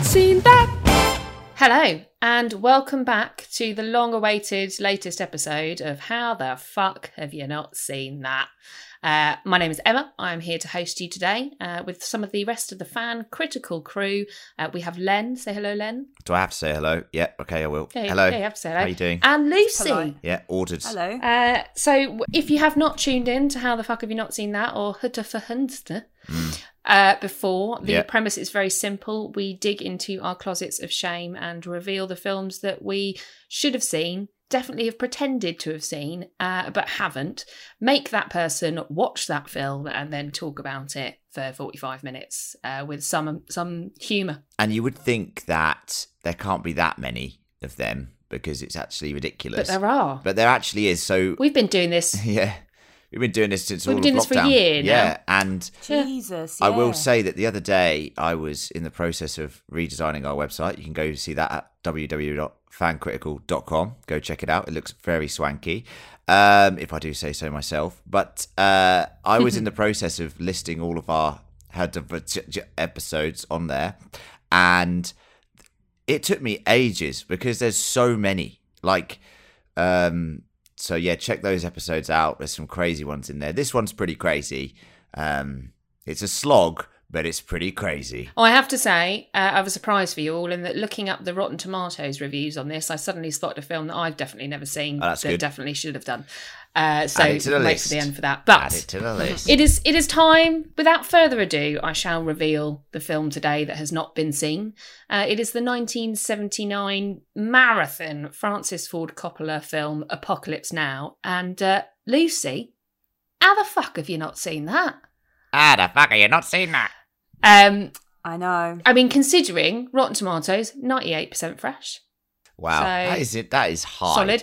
not seen that? Hello, and welcome back to the long awaited latest episode of How the Fuck Have You Not Seen That? Uh, my name is Emma. I'm here to host you today uh, with some of the rest of the fan critical crew. Uh, we have Len. Say hello, Len. Do I have to say hello? Yeah, okay, I will. Yeah, hello. yeah, you have to say hello. How you doing? And Lucy. Hello. yeah, ordered. Hello. Uh, so, if you have not tuned in to How the Fuck Have You Not Seen That or Hutta for Hunster uh, before, the Yeah. premise is very simple. We dig into our closets of shame and reveal the films that we should have seen, definitely have pretended to have seen, uh, but haven't. Make that person watch that film and then talk about it for 45 minutes uh, with some some humour. And you would think that there can't be that many of them because it's actually ridiculous. But there are. But there actually is. So We've been doing this. yeah, we've been doing this since We've all been of doing this for a lockdown. year now. Yeah, and Yeah. Jesus. I will say that the other day I was in the process of redesigning our website. You can go see that at www.fancritical.com. Go check it out. It looks very swanky, um, if I do say so myself. But uh, I was in the process of listing all of our head of episodes on there, and it took me ages because there's so many. Like, um, so yeah, check those episodes out. There's some crazy ones in there. This one's pretty crazy. Um, it's a slog, but it's pretty crazy. Oh, I have to say, uh, I was surprised for you all in that looking up the Rotten Tomatoes reviews on this, I suddenly spotted a film that I've definitely never seen Oh, that's that good. definitely should have done. Uh, so wait list. for the end for that. Add it to the list. it is it is time. Without further ado, I shall reveal the film today that has not been seen. Uh, it is the 1979 marathon Francis Ford Coppola film Apocalypse Now. And uh, Lucy, how the fuck have you not seen that? How the fuck have you not seen that? Um, I know. I mean, considering Rotten Tomatoes, 98% fresh. Wow, So- that is it. That is high. Solid.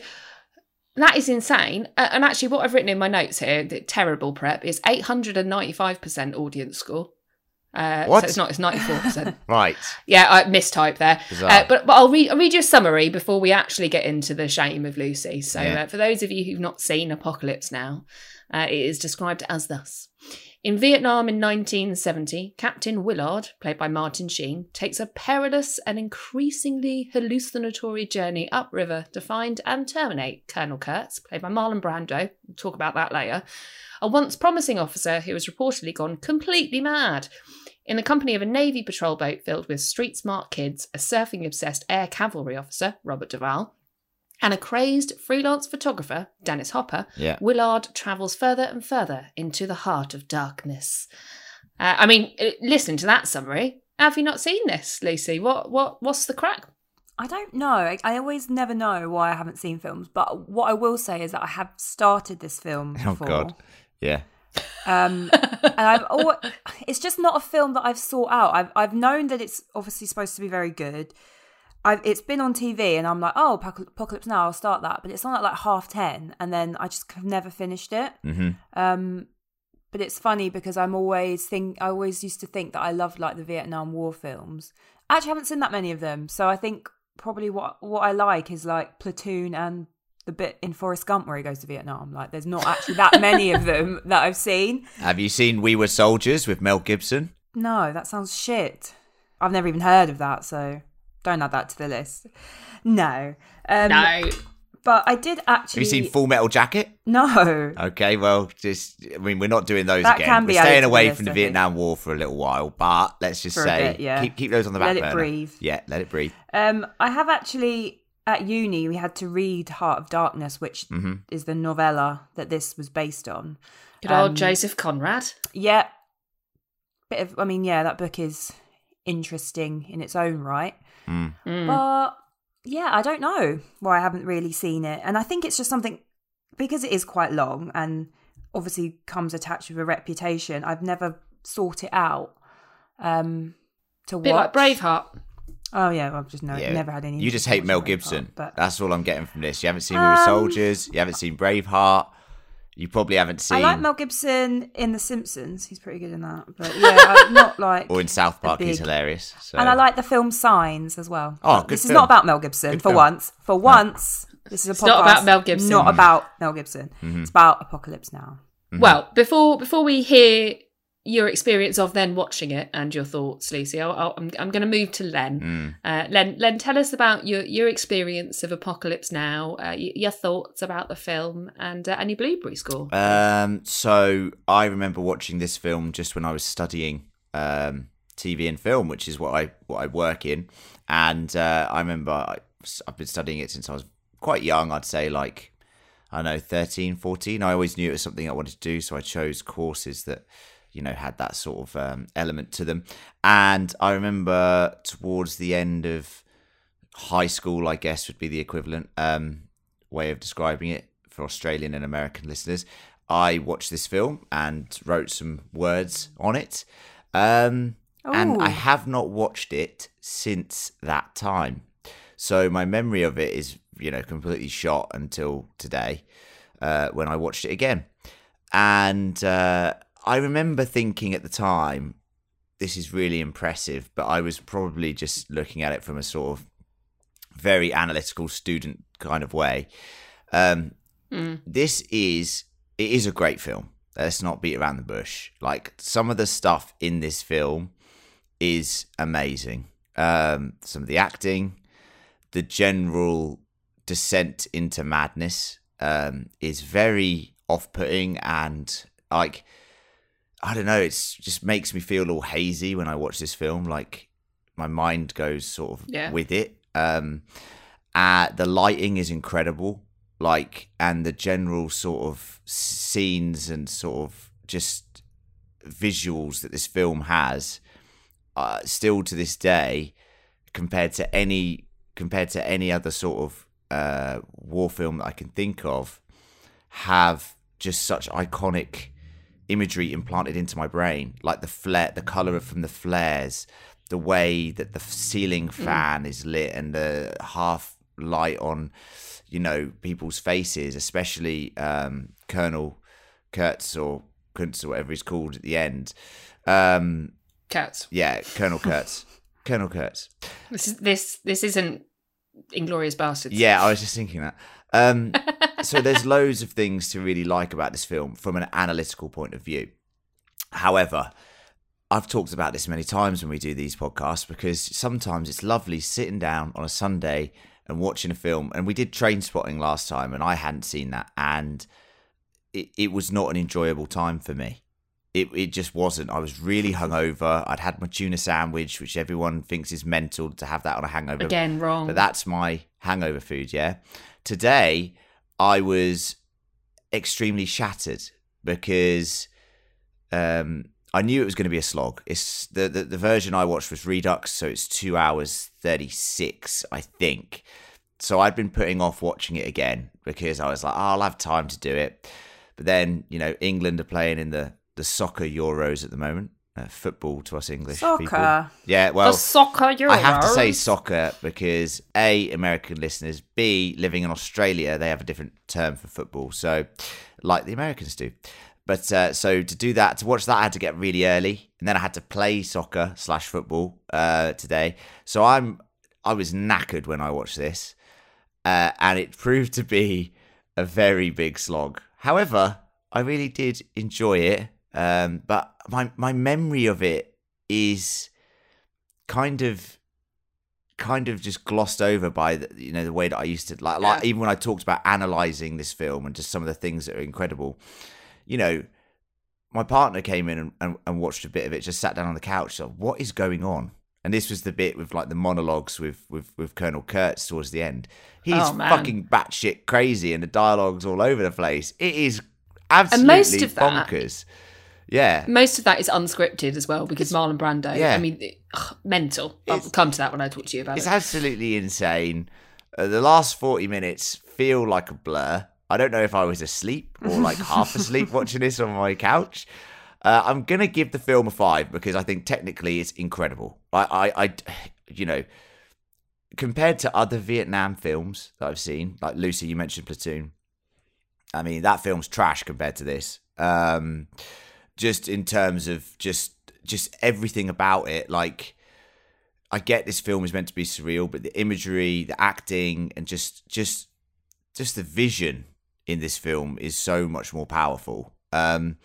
That is insane. Uh, and actually, what I've written in my notes here, the terrible prep, is 895% audience score. Uh, What? So it's not, it's 94%. Right. yeah, I mistyped there. Uh, but but I'll, read, I'll read you a summary before we actually get into the shame of Lucy. So, Yeah. uh, for those of you who've not seen Apocalypse Now, uh, it is described as thus. In Vietnam in 1970, Captain Willard, played by Martin Sheen, takes a perilous and increasingly hallucinatory journey upriver to find and terminate Colonel Kurtz, played by Marlon Brando. We'll talk about that later. A once promising officer who has reportedly gone completely mad. In the company of a Navy patrol boat filled with street smart kids, a surfing obsessed air cavalry officer, Robert Duvall, and a crazed freelance photographer, Dennis Hopper, Yeah. Willard travels further and further into the heart of darkness. Uh, I mean, uh, listen to that summary. Have you not seen this, Lucy? What what what's the crack? I don't know. I, I always never know why I haven't seen films. But what I will say is that I have started this film Oh. God. Yeah. Um, and I've always, it's just not a film that I've sought out. I've I've known that it's obviously supposed to be very good. I've it's been on TV, and I'm like, oh, Apocalypse Now, I'll start that. But it's on at like half ten, and then I just have never finished it. hmm Um, but it's funny because I'm always think I always used to think that I loved like the Vietnam War films. I actually haven't seen that many of them, so I think probably what what I like is like Platoon and the bit in Forrest Gump where he goes to Vietnam. Like, there's not actually that many of them that I've seen. Have you seen We Were Soldiers with Mel Gibson? No, that sounds shit. I've never even heard of that, so don't add that to the list. No, um, No. but I did actually. Have you seen Full Metal Jacket? No, Okay, well, just I mean, we're not doing those That again. can be we're staying away from the Vietnam War for a little while, but let's just For say bit, yeah. keep keep those on the back Let it breathe. Yeah, let it breathe. Um, I have actually at uni we had to read Heart of Darkness, which Mm-hmm. is the novella that this was based on. Good old Um, Joseph Conrad. Yeah, bit of. I mean, yeah, that book is interesting in its own right, Mm. Mm. but yeah, I don't know why I haven't really seen it, and I think it's just something because it is quite long and obviously comes attached with a reputation. I've never sought it out. Um, to Bit like watch. Braveheart. Oh yeah, I've just no, Yeah. never had any. You just hate Mel watching Braveheart, Gibson. but That's all I'm getting from this. You haven't seen We Were Um, Soldiers. You haven't seen Braveheart. You probably haven't seen I like Mel Gibson in The Simpsons. He's pretty good in that. But yeah, I'm not like. or in South Park. He's hilarious. So. And I like the film Signs as well. Oh, good This is not about Mel Gibson Good for film. once. For once, this is a It's podcast not about Mel Gibson. Not about Mel Gibson. Mm-hmm. It's about Apocalypse Now. Well, before before we hear your experience of then watching it and your thoughts, Lucy. I'll, I'll, I'm, I'm going to move to Len. Mm. Uh, Len, Len, tell us about your your experience of Apocalypse Now, uh, y- your thoughts about the film, and uh, your Blueberry score. Um, so I remember watching this film just when I was studying um, TV and film, which is what I what I work in, and uh, I remember I, I've been studying it since I was quite young. I'd say like I don't know 13, 14. I always knew it was something I wanted to do, so I chose courses that you know had that sort of um, element to them. And I remember towards the end of high school, I guess would be the equivalent um, way of describing it for Australian and American listeners. I watched this film and wrote some words on it. Um, and I have not watched it since that time. So my memory of it is, you know, completely shot until today uh, when I watched it again. And uh, I remember thinking at the time, this is really impressive, but I was probably just looking at it from a sort of very analytical student kind of way. Um, Mm. this is it is a great film. Let's not beat around the bush. Like some of the stuff in this film is amazing. Um, some of the acting, the general descent into madness um, is very off-putting and like I don't know. It's just makes me feel all hazy when I watch this film. Like my mind goes sort of Yeah. with it. Um, uh, the lighting is incredible. Like and the general sort of scenes and sort of just visuals that this film has, uh, still to this day, compared to any compared to any other sort of uh, war film that I can think of, have just such iconic imagery implanted into my brain, like the flare, the color from the flares, the way that the ceiling fan is lit, and the half light on, you know, people's faces, especially um, Colonel Kurtz or Kuntz or whatever he's called at the end. Um, Cats. yeah, Colonel Kurtz. Colonel Kurtz. This is this this isn't Inglourious Basterds. Yeah, I was just thinking that. Um, so there's loads of things to really like about this film from an analytical point of view. However, I've talked about this many times when we do these podcasts because sometimes it's lovely sitting down on a Sunday and watching a film. And we did Trainspotting last time, and I hadn't seen that, and it, it was not an enjoyable time for me. It, it just wasn't. I was really hungover. I'd had my tuna sandwich, which everyone thinks is mental to have that on a hangover. Again, wrong. But that's my hangover food, yeah. Today, I was extremely shattered because um, I knew it was going to be a slog. It's the, the the version I watched was Redux, so it's two hours thirty six, I think. So I'd been putting off watching it again because I was like, oh, I'll have time to do it. But then, you know, England are playing in the the soccer Euros at the moment. Uh, football to us English people. Soccer. Yeah, well, the soccer Euros. I have to say soccer because A, American listeners, B, living in Australia, they have a different term for football. So, like the Americans do. But uh, so to do that, to watch that, I had to get really early, and then I had to play soccer slash football uh, today. So I'm I was knackered when I watched this, uh, and it proved to be a very big slog. However, I really did enjoy it, um, but my my memory of it is kind of kind of just glossed over by the, you know the way that I used to like like even when I talked about analyzing this film and just some of the things that are incredible you know my partner came in and, and, and watched a bit of it just sat down on the couch so what is going on? And this was the bit with like the monologues with with, with Colonel Kurtz towards the end. He's Oh, fucking batshit crazy and the dialogue's all over the place. It is absolutely most of that- bonkers yeah Most of that is unscripted as well because Marlon Brando. yeah. I mean, it- ugh, mental. I'll come to that when I talk to you about It's it. It's absolutely insane. Uh, the last 40 minutes feel like a blur. I don't know if I was asleep or like half asleep watching this on my couch. Uh, I'm going to give the film a five because I think technically it's incredible. I, I, I, you know, compared to other Vietnam films that I've seen, like Lucy, you mentioned Platoon. I mean, that film's trash compared to this. Um, just in terms of just just everything about it, like I get this film is meant to be surreal, but the imagery, the acting, and just just just the vision in this film is so much more powerful. Um,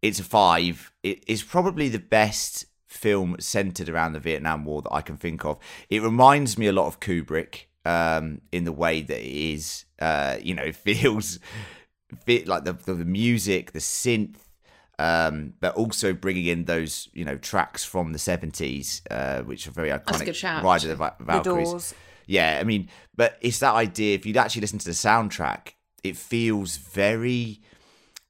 it's a five. It is probably the best film centered around the Vietnam War that I can think of. It reminds me a lot of Kubrick um, in the way that it is. Uh, you know, feels fit like the, the the music, the synth, um, but also bringing in those you know tracks from the seventies, uh, which are very iconic. a good Ride of the Va- The Valkyries. Doors. Yeah, I mean, but it's that idea. If you'd actually listen to the soundtrack, it feels very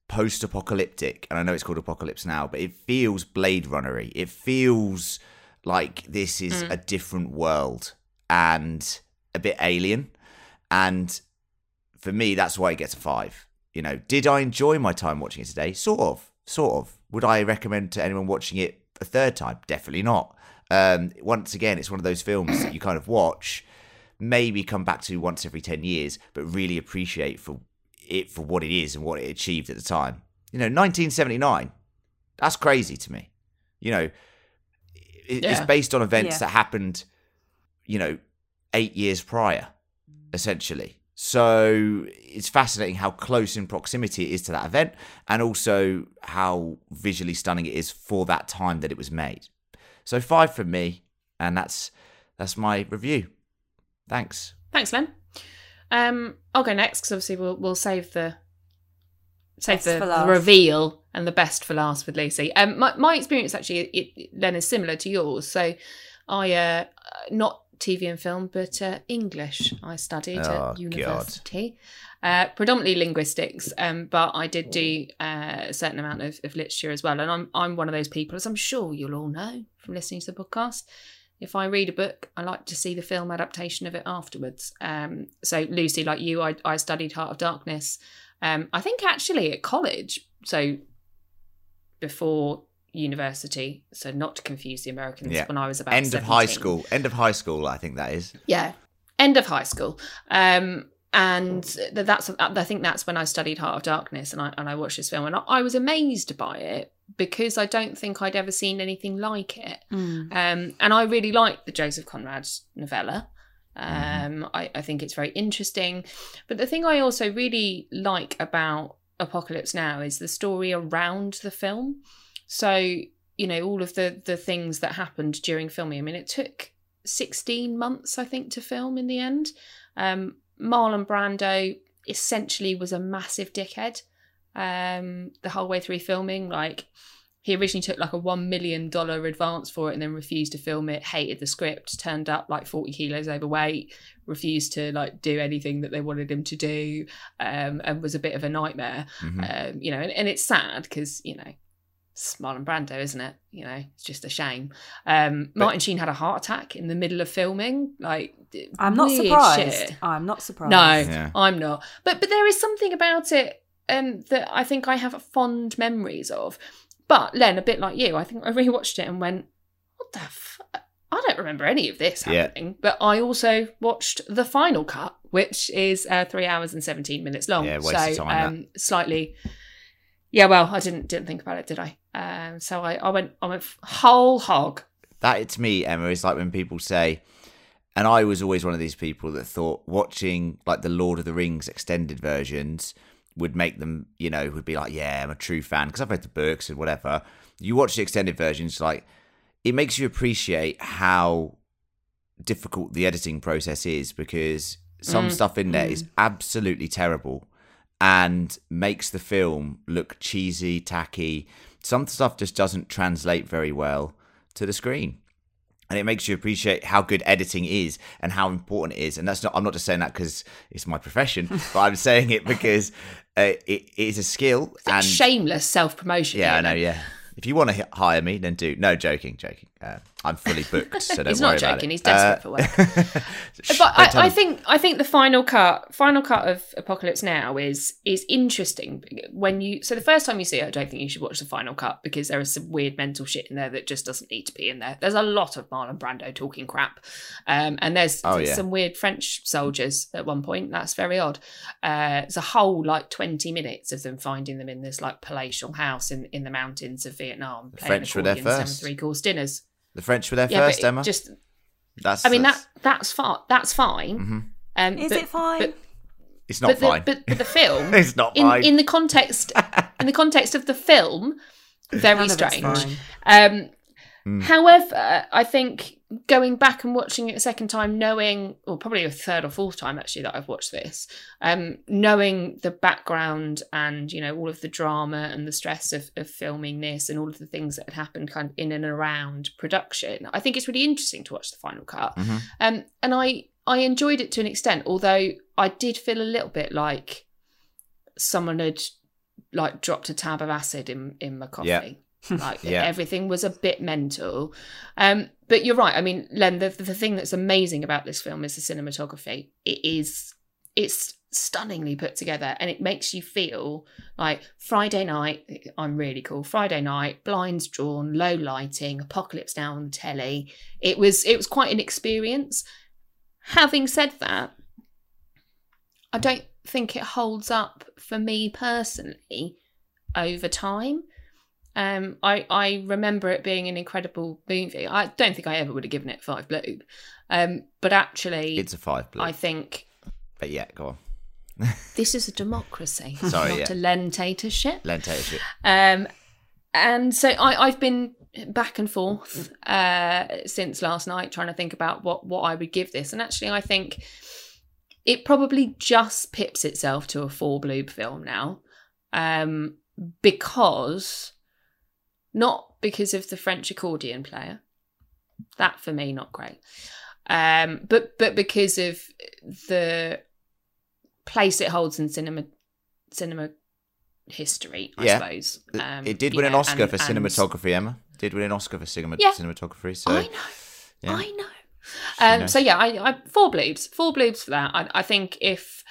post-apocalyptic, and I know it's called Apocalypse Now, but it feels Blade Runnery. It feels like this is a different world and a bit alien. And for me, that's why it gets a five. You know, did I enjoy my time watching it today? Sort of, sort of. Would I recommend to anyone watching it a third time? Definitely not. Um, once again, it's one of those films that you kind of watch, maybe come back to once every ten years, but really appreciate for it for what it is and what it achieved at the time. You know, 1979. That's crazy to me. You know, it, it's Yeah. based on events Yeah. that happened, you know, eight years prior, essentially. So it's fascinating how close in proximity it is to that event, and also how visually stunning it is for that time that it was made. So five from me, and that's that's my review. Thanks. Thanks, Len. Um, I'll go next because obviously we'll we'll save the save the, the reveal and the best for last with Lucy. Um, my my experience actually, it, it, Len, is similar to yours. So, I uh, not TV and film, but uh, English. I studied Oh, at university, uh, predominantly linguistics. Um, but I did do uh, a certain amount of, of literature as well. And I'm I'm one of those people, as I'm sure you'll all know from listening to the podcast. If I read a book, I like to see the film adaptation of it afterwards. Um, so Lucy, like you, I, I studied Heart of Darkness. Um, I think actually at college, so before university, so not to confuse the Americans. Yeah. When I was about End of high school. End of high school. I think that is. Yeah, end of high school. Um, and that's I think that's when I studied Heart of Darkness, and I and I watched this film, and I, I was amazed by it because I don't think I'd ever seen anything like it. Mm. Um, and I really like the Joseph Conrad novella. Um, I, I think it's very interesting. But the thing I also really like about Apocalypse Now is the story around the film. So, you know, all of the the things that happened during filming. I mean, it took 16 months, I think, to film in the end. Um, Marlon Brando essentially was a massive dickhead um, the whole way through filming. Like, he originally took like a $1 million advance for it and then refused to film it, hated the script, turned up like 40 kilos overweight, refused to like do anything that they wanted him to do, um, and was a bit of a nightmare. Mhm. Um, you know, and, and it's sad because, you know, it's Marlon Brando, isn't it? You know, it's just a shame. Um, Martin Sheen had a heart attack in the middle of filming. Like, d- I'm not weird surprised. shit. I'm not surprised. No, Yeah. I'm not. But but there is something about it um, that I think I have fond memories of. But Len, a bit like you, I think I rewatched it and went, "What the? F- I don't remember any of this Yeah. happening." But I also watched the final cut, which is uh, three hours and seventeen minutes long. Yeah, waste so of time, um, slightly. Yeah, well, I didn't didn't think about it, did I? Um, so I, I went I went whole hog. That to me, Emma, is like when people say, and I was always one of these people that thought watching like the Lord of the Rings extended versions would make them, you know, would be like, yeah, I'm a true fan because I've read the books and whatever. You watch the extended versions, like it makes you appreciate how difficult the editing process is because some Mm, stuff in there is absolutely terrible and makes the film look cheesy, tacky. Some stuff just doesn't translate very well to the screen. And it makes you appreciate how good editing is and how important it is. And that's not, I'm not just saying that because it's my profession, but I'm saying it because uh, it, it is a skill. It's and shameless self promotion. yeah, I know, yeah. If you want to hire me, then do. No, joking, joking. Uh, I'm fully booked, so don't He's worry not about joking. it. He's desperate Uh, for work. But I, I think I think the final cut final cut of Apocalypse Now is is interesting when you so the first time you see it I don't think you should watch the final cut because there is some weird mental shit in there that just doesn't need to be in there. There's a lot of Marlon Brando talking crap, um, and there's, Oh, yeah. some weird French soldiers at one point. That's very odd. Uh, there's a whole like 20 minutes of them finding them in this like palatial house in in the mountains of Vietnam. playing French were there accordions, having first. three course dinners. The French were there Yeah, first, but Emma. just that's. I mean that's- that that's fine. That's fine. Mhm. Um, Is but- it fine? But, It's not but, fine. The, but, but the film, it's not in fine. in the context in the context of the film, very None of it's strange. Um, Hmm. However, I think going back and watching it a second time, knowing, or probably a third or fourth time actually that I've watched this, um, knowing the background and you know all of the drama and the stress of, of filming this and all of the things that had happened kind of in and around production, I think it's really interesting to watch the final cut. Mhm. Um, and I I enjoyed it to an extent, although I did feel a little bit like someone had like dropped a tab of acid in in my coffee. Yeah. Like Yeah. everything was a bit mental. Um, but you're right. I mean, Len, the, the thing that's amazing about this film is the cinematography. It is it's stunningly put together and it makes you feel like Friday night, I'm really cool. Friday night, blinds drawn, low lighting, apocalypse now on the telly. It was it was quite an experience. Having said that, I don't think it holds up for me personally over time. Um, I I remember it being an incredible movie. I don't think I ever would have given it five blue, um, but actually, It's a five blue. I think but yeah, go on. this is a democracy, Sorry, not yeah. a lentatorship. Lentatorship. Um, and so I, I've been back and forth uh, since last night trying to think about what, what I would give this. And actually, I think it probably just pips itself to a four bloob film now um, because not because of the French accordion player. That for me, not great. Um, but but because of the place it holds in cinema cinema history, I Yeah. suppose. Um, it did win an Oscar and- for and- cinematography, Emma. Did win an Oscar for cinema- Yeah. cinematography. So I know. yeah. I know. Um, so yeah, I, I four bloobs, four bloobs for that. I, I think if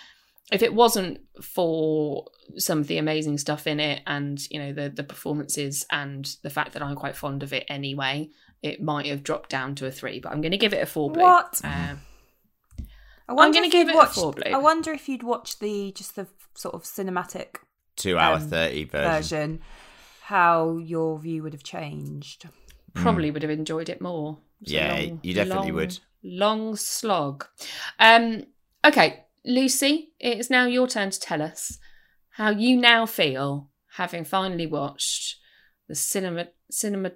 if it wasn't for some of the amazing stuff in it, and you know the the performances and the fact that I'm quite fond of it anyway, it might have dropped down to a three. But I'm going to give it a four blue. What? Um, I wonder gonna if give you'd it a four blue. I wonder if you'd watch the just the sort of cinematic two hour um, thirty version. version, how your view would have changed. probably would have enjoyed it more. It's a Yeah, you definitely long- would. Long slog. Um, okay, Lucy, it is now your turn to tell us how you now feel having finally watched the cinema cinema.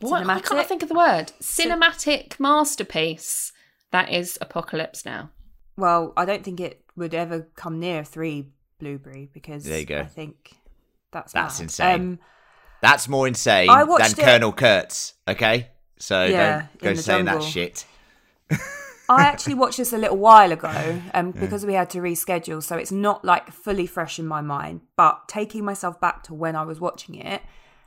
What? I can't think of the word. Cinematic masterpiece that is Apocalypse Now. Well, I don't think it would ever come near three blueberry because There you go. I think that's That's mad. insane. Um, That's more insane than it- Colonel Kurtz. Okay, so Yeah, don't go in the saying that shit. I actually watched this a little while ago um, because we had to reschedule, so it's not like fully fresh in my mind. But taking myself back to when I was watching it,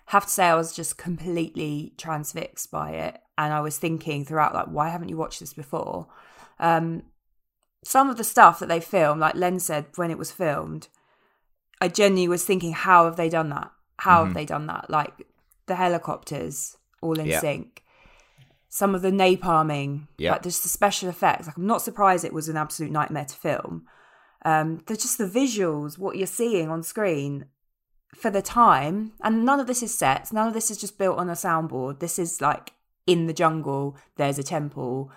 have to say I was just completely transfixed by it, and I was thinking throughout like, why haven't you watched this before? Um, some of the stuff that they filmed, like Len said when it was filmed, I genuinely was thinking, how have they done that? How have they done that? Like the helicopters all in Yeah. sync. Some of the napalming, Yeah. like just the special effects. Like I'm not surprised it was an absolute nightmare to film. Um, they're just the visuals, what you're seeing on screen for the time, and none of this is set. None of this is just built on a soundboard. This is like in the jungle. There's a temple.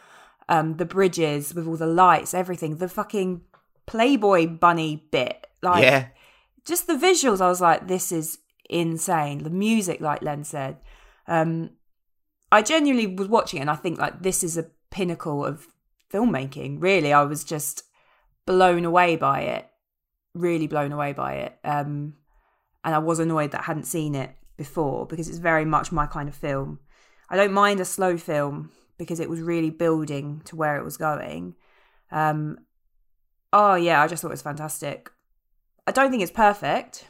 Um, the bridges with all the lights, everything. The fucking Playboy bunny bit, like yeah, just the visuals. I was like, this is insane. The music, like Len said, um, I genuinely was watching it, and I think like this is a pinnacle of filmmaking. Really, I was just blown away by it. Really blown away by it. Um, and I was annoyed that I hadn't seen it before because it's very much my kind of film. I don't mind a slow film because it was really building to where it was going. Um, oh yeah, I just thought it was fantastic. I don't think it's perfect.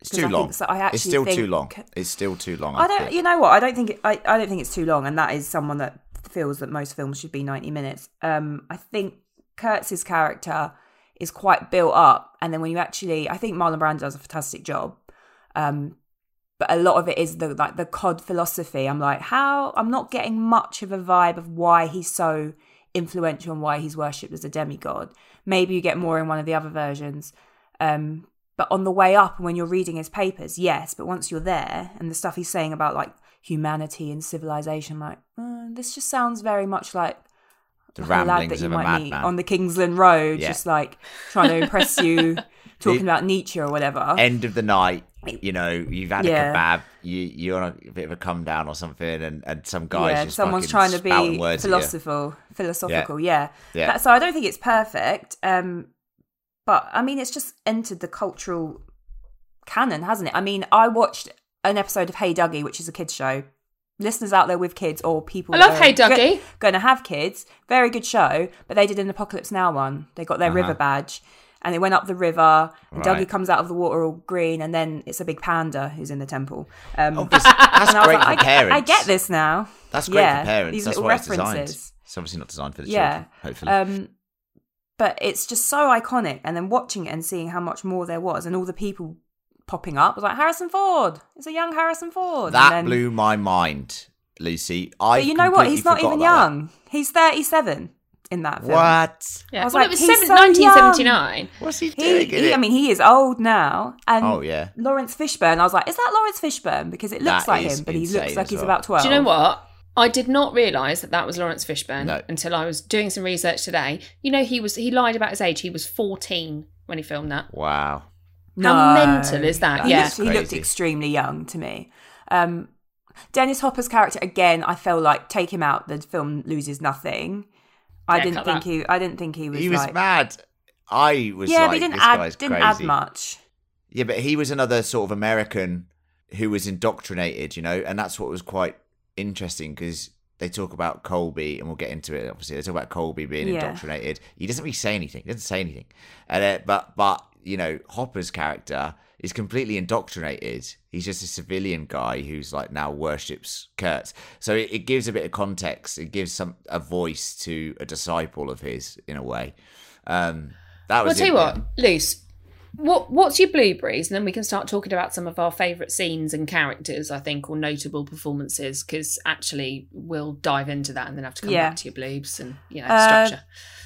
It's too I long. think so- I actually it's still too long. It's still too long. I don't. think. You know what? I don't think. It, I. I don't think it's too long, and that is someone that feels that most films should be ninety minutes. Um, I think Kurtz's character is quite built up, and then when you actually, I think Marlon Brando does a fantastic job. Um, but a lot of it is the like the COD philosophy. I'm like, how? I'm not getting much of a vibe of why he's so influential and why he's worshipped as a demigod. Maybe you get more in one of the other versions. Um, but on the way up, and when you're reading his papers, yes. But once you're there, and the stuff he's saying about like humanity and civilization, like uh, this just sounds very much like The like a ramblings that you of a might meet madman. on the Kingsland Road, Yeah. just like trying to impress you, talking about Nietzsche or whatever. End of the night. you know, you've had Yeah. a kebab, you you're on a bit of a come down or something, and, and some guys yeah, just someone's trying to be philosophical, philosophical. Yeah, Yeah. That- so I don't think it's perfect, um, but I mean, it's just entered the cultural canon, hasn't it? I mean, I watched an episode of Hey Duggee, which is a kids show. Listeners out there with kids or people, I love are Hey Duggee. going to have kids, very good show. But they did an Apocalypse Now one. They got their Uh-huh. river badge. And they went up the river, and Right. Duggee comes out of the water all green, and then it's a big panda who's in the temple. Um, Obvious- that's and I was great like, for I, get- parents. I get this now. That's great Yeah, for parents. these That's little why it's designed. references. It's obviously not designed for the Yeah. children. Hopefully, Um, but it's just so iconic. And then watching it and seeing how much more there was, and all the people popping up was like Harrison Ford. It's a young Harrison Ford. that and then, blew my mind, Lucy. I But you know what? He's not even young. He's thirty-seven in that film. What? Yeah. I was well, like, it was he's seven, so 1979. What's he He, doing? in he- I mean, he is old now. And Oh, yeah. Laurence Fishburne. I was like, is that Laurence Fishburne? Because it looks That like him, but he looks like as he's about twelve. Do you know what? I did not realise that that was Laurence Fishburne No. until I was doing some research today. You know, he was he lied about his age. He was 14 when he filmed that. wow. How mental is that? He, Yeah. looked, he looked Crazy. extremely young to me. Um, Dennis Hopper's character again, I felt like take him out, the film loses nothing. I Yeah, didn't cut think that. he. I didn't think he was. He was like, mad. I was Yeah, like, but he didn't this add. guy's Didn't crazy. add much. Yeah, but he was another sort of American who was indoctrinated, you know, and that's what was quite interesting because they talk about Colby, and we'll get into it. Obviously, they talk about Colby being Yeah. indoctrinated. He doesn't really say anything. He doesn't say anything, and uh, but but you know, Hopper's character is completely indoctrinated. He's just a civilian guy who's like now worships Kurtz. So it, it gives a bit of context. It gives some a voice to a disciple of his in a way. Um, that Well, was. tell you what, Luce, what what's your blueberries, and then we can start talking about some of our favourite scenes and characters, I think, or notable performances. Because actually, we'll dive into that and then have to come Yeah. back to your bloobs and you know Uh, structure.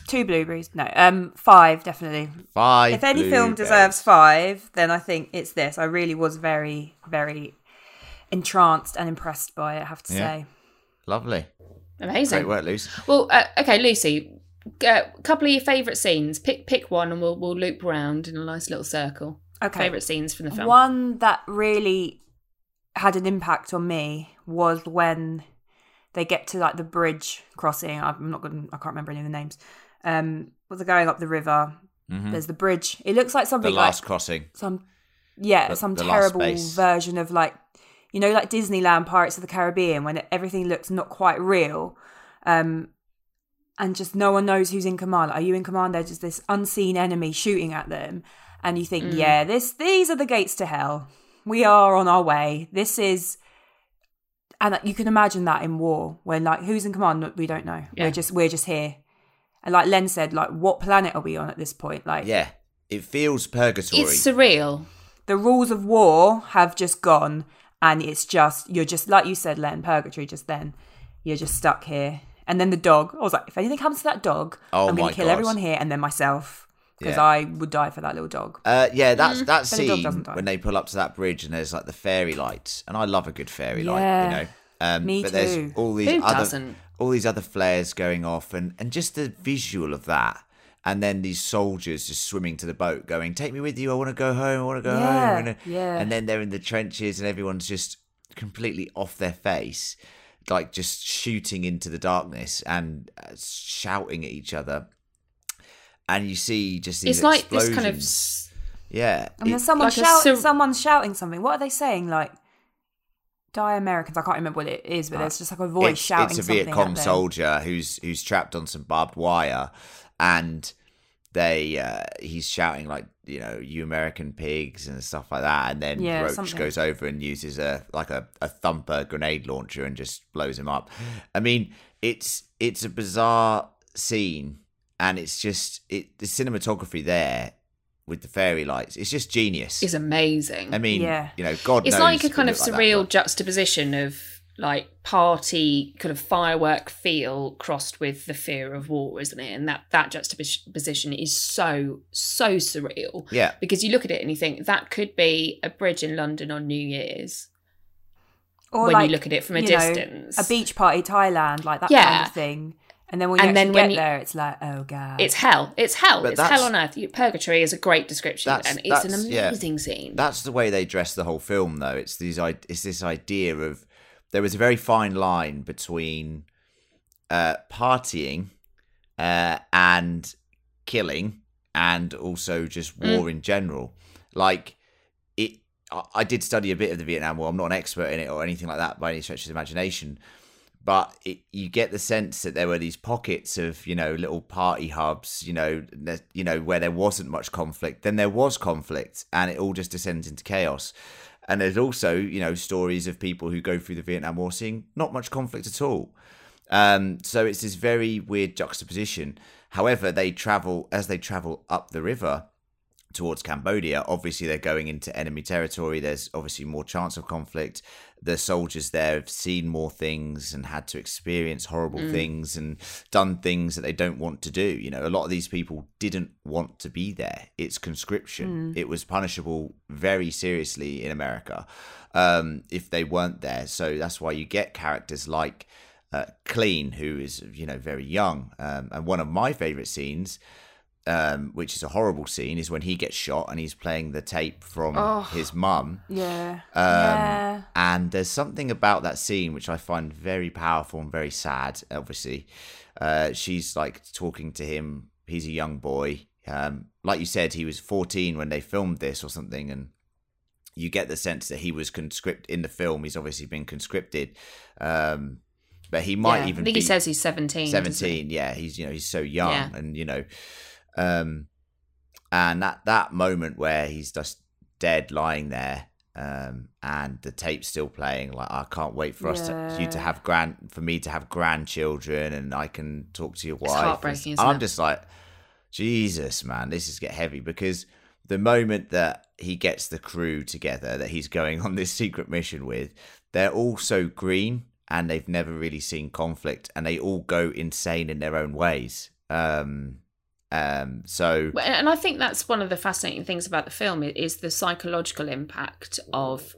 Two blueberries. No, um, five definitely. Five. if any film deserves five, then I think it's this. I really was very, very entranced and impressed by it. I have to Yeah. say. Lovely. Amazing. Great work, Luce. Well, uh, okay, Lucy, a couple of your favourite scenes. Pick pick one, and we'll we'll loop round in a nice little circle. Okay. Favourite scenes from the film. One that really had an impact on me was when they get to like the bridge crossing. I'm not going. to I can't remember any of the names. Um, but they're going up the river. There's the bridge. It looks like something. The something last like crossing. some, yeah, The- some the terrible version of like, you know, like Disneyland Pirates of the Caribbean when everything looks not quite real. Um, and just no one knows who's in command. Are you in command? There's just this unseen enemy shooting at them, and you think, mm. yeah, this these are the gates to hell. We are on our way. This is, and you can imagine that in war when like who's in command? We don't know. Yeah. We're just we're just here. And like Len said, like what planet are we on at this point? Like Yeah. It feels purgatory. It's surreal. the rules of war have just gone and it's just you're just like you said len purgatory just then you're just stuck here and then the dog i was like if anything happens to that dog Oh i'm gonna kill God. everyone here and then myself because Yeah. i would die for that little dog Uh, yeah, that's that Mm. But the dog scene doesn't when they pull up to that bridge and there's like the fairy lights, and I love a good fairy light, you know. Um, Me but too. there's all these Who other doesn't? all these other flares going off, and and just the visual of that, and then these soldiers just swimming to the boat, going, "Take me with you. I want to go home. I want to go Yeah, home." And, yeah. and then they're in the trenches, and everyone's just completely off their face, like just shooting into the darkness and uh, shouting at each other. And you see just these It's like this explosions. kind of. Yeah. and then it- someone like a shout, sur- someone's shouting something what are they saying like die americans i can't remember what it is but there's just like a voice it's, shouting it's a something Viet Cong soldier who's who's trapped on some barbed wire, and they uh, he's shouting like you know you American pigs and stuff like that, and then Yeah, Roach something. goes over and uses a like a, a thumper grenade launcher and just blows him up. I mean, it's it's a bizarre scene, and it's just it the cinematography there with the fairy lights. It's just genius. It's amazing. I mean, Yeah. you know, God it's knows like a kind of looked like that, surreal but- juxtaposition of like party kind of firework feel crossed with the fear of war isn't it and that that juxtaposition is so so surreal yeah. because you look at it and you think that could be a bridge in london on new year's or when like, you look at it from a you know, distance a beach party thailand like that kind of thing And then when you And then actually when get you- there, it's like, oh god, It's hell. It's hell. But it's hell on earth. Purgatory is a great description, and it's an that's- yeah. amazing scene. That's the way they dress the whole film, though. It's these. It's this idea of there was a very fine line between uh, partying uh, and killing, and also just Mm. war in general. Like it, I- I did study a bit of the Vietnam War. I'm not an expert in it or anything like that by any stretch of the imagination. But it, you get the sense that there were these pockets of, you know, little party hubs, you know, you know, where there wasn't much conflict. Then there was conflict, and it all just descends into chaos. And there's also, you know, stories of people who go through the Vietnam War seeing not much conflict at all. Um, so it's this very weird juxtaposition. However, they travel as they travel up the river towards Cambodia. Obviously, they're going into enemy territory. There's obviously more chance of conflict. The soldiers there have seen more things and had to experience horrible things and done things that they don't want to do. You know, a lot of these people didn't want to be there. It's conscription. It was punishable very seriously in America um, if they weren't there. So that's why you get characters like uh, Clean, who is you know very young, um, and one of my favorite scenes um, which is a horrible scene, is when he gets shot and he's playing the tape from Oh. his mum. yeah, Um, yeah. And there's something about that scene which I find very powerful and very sad. Obviously, uh, she's like talking to him. He's a young boy. Um, like you said, he was 14 when they filmed this or something, and you get the sense that he was conscripted in the film. He's obviously been conscripted, um, but he might Yeah, even I think he says he's 17. doesn't he? 17 yeah he's you know he's so young Yeah. and you know um and that that moment where he's just dead lying there um and the tape's still playing like i can't wait for us to you to have grand for me to have grandchildren and i can talk to your wife. heartbreaking, i'm it? just like jesus man this is get heavy. Because the moment that he gets the crew together that he's going on this secret mission with they're all so green and they've never really seen conflict and they all go insane in their own ways. Um um so And I think that's one of the fascinating things about the film is the psychological impact of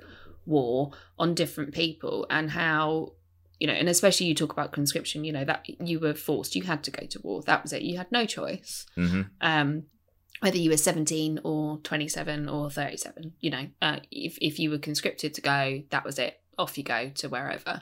war on different people and how you know and especially you talk about conscription you know that you were forced you had to go to war. That was it. You had no choice. Mhm. um whether you were 17 or 27 or 37 you know uh, if, if you were conscripted to go that was it. Off you go to wherever.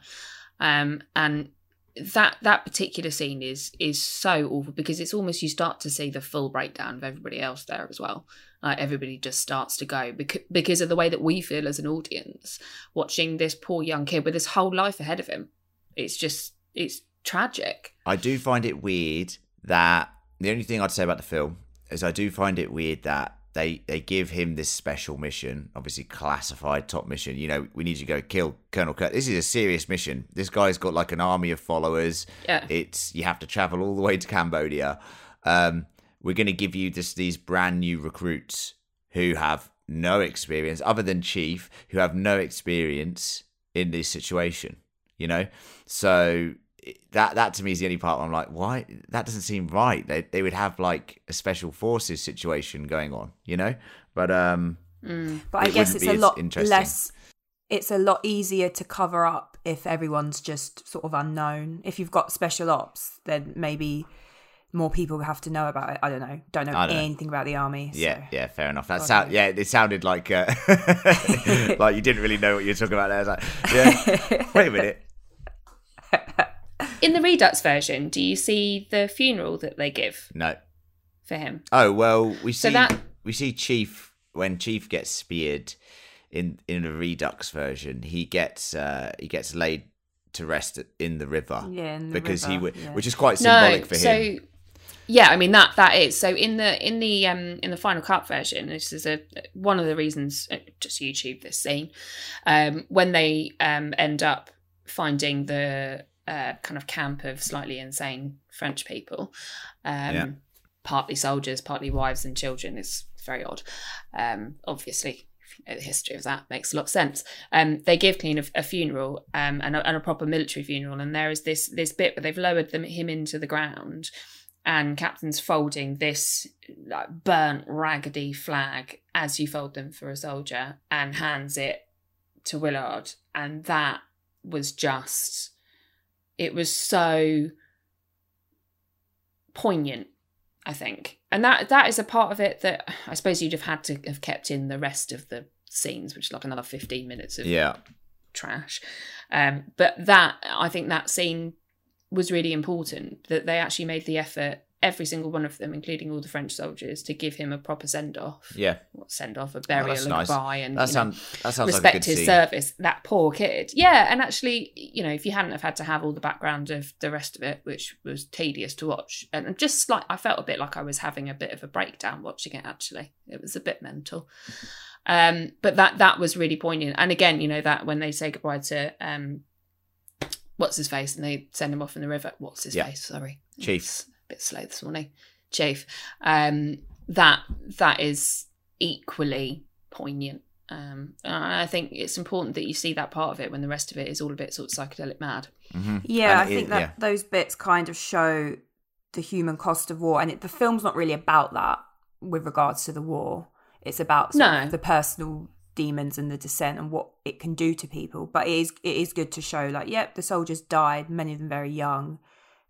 Um and that that particular scene is is so awful because it's almost you start to see the full breakdown of everybody else there as well. Like everybody just starts to go because because of the way that we feel as an audience watching this poor young kid with his whole life ahead of him. It's just it's tragic. I do find it weird that the only thing i'd say about the film is i do find it weird that they they give him this special mission obviously classified top mission you know we need you to go kill colonel Kurtz this is a serious mission this guy's got like an army of followers yeah it's you have to travel all the way to Cambodia. Um, we're going to give you just these brand new recruits who have no experience, other than Chief, who have no experience in this situation. You know, so that that to me is the only part where I'm like, why? That doesn't seem right. They they would have like a special forces situation going on. You know, but um, Mm. But I it guess it's a lot less. It's a lot easier to cover up if everyone's just sort of unknown. If you've got special ops, then maybe more people have to know about it. I don't know. Don't know don't know. anything about the army. Yeah, so. yeah, fair enough. That sound, yeah, it sounded like uh, like you didn't really know what you were talking about there. I was like, yeah, wait a minute. In the redux version do you see the funeral that they give No. for him Oh well, we see So that- we see Chief when Chief gets speared in in the Redux version. He gets uh he gets laid to rest in the river Yeah, in the because he river, would, yeah. which is quite symbolic for so him. yeah i mean that that is so in the in the um in the final cut version this is a one of the reasons uh, just youtube this scene um when they um end up finding the uh kind of camp of slightly insane french people. Um Yeah. partly soldiers partly wives and children It's very odd. Um obviously you know the history of that makes a lot of sense. Um, they give Clean a, a funeral um, and, a, and a proper military funeral, and there is this this bit where they've lowered them him into the ground, and Captain's folding this like burnt raggedy flag as you fold them for a soldier, and hands it to Willard, and that was just it was so poignant. I think, and that that is a part of it that I suppose you'd have had to have kept in the rest of the scenes, which is like another fifteen minutes of Yeah. trash. Um, but that I think that scene was really important. That they actually made the effort, every single one of them, including all the French soldiers, to give him a proper send off. Yeah. What send off, a burial, that's a nice. goodbye, and That you know, that sounds respect like a good his scene. service. That poor kid. Yeah, and actually, you know, if you hadn't have had to have all the background of the rest of it, which was tedious to watch, and just like I felt a bit like I was having a bit of a breakdown watching it. Actually, it was a bit mental. Um, but that that was really poignant. And again, you know that when they say goodbye to um, what's his face, and they send him off in the river. What's his Yeah. face? Sorry, Chief. It's bit slow this morning. Chief. Um, that that is equally poignant. Um, and I think it's important that you see that part of it when the rest of it is all a bit sort of psychedelic mad. Mhm. Yeah, And I think that yeah. those bits kind of show the human cost of war, and it, the film's not really about that with regards to the war. It's about No. of the personal demons and the descent and what it can do to people. But it is it is good to show, like, yep, the soldiers died, many of them very young.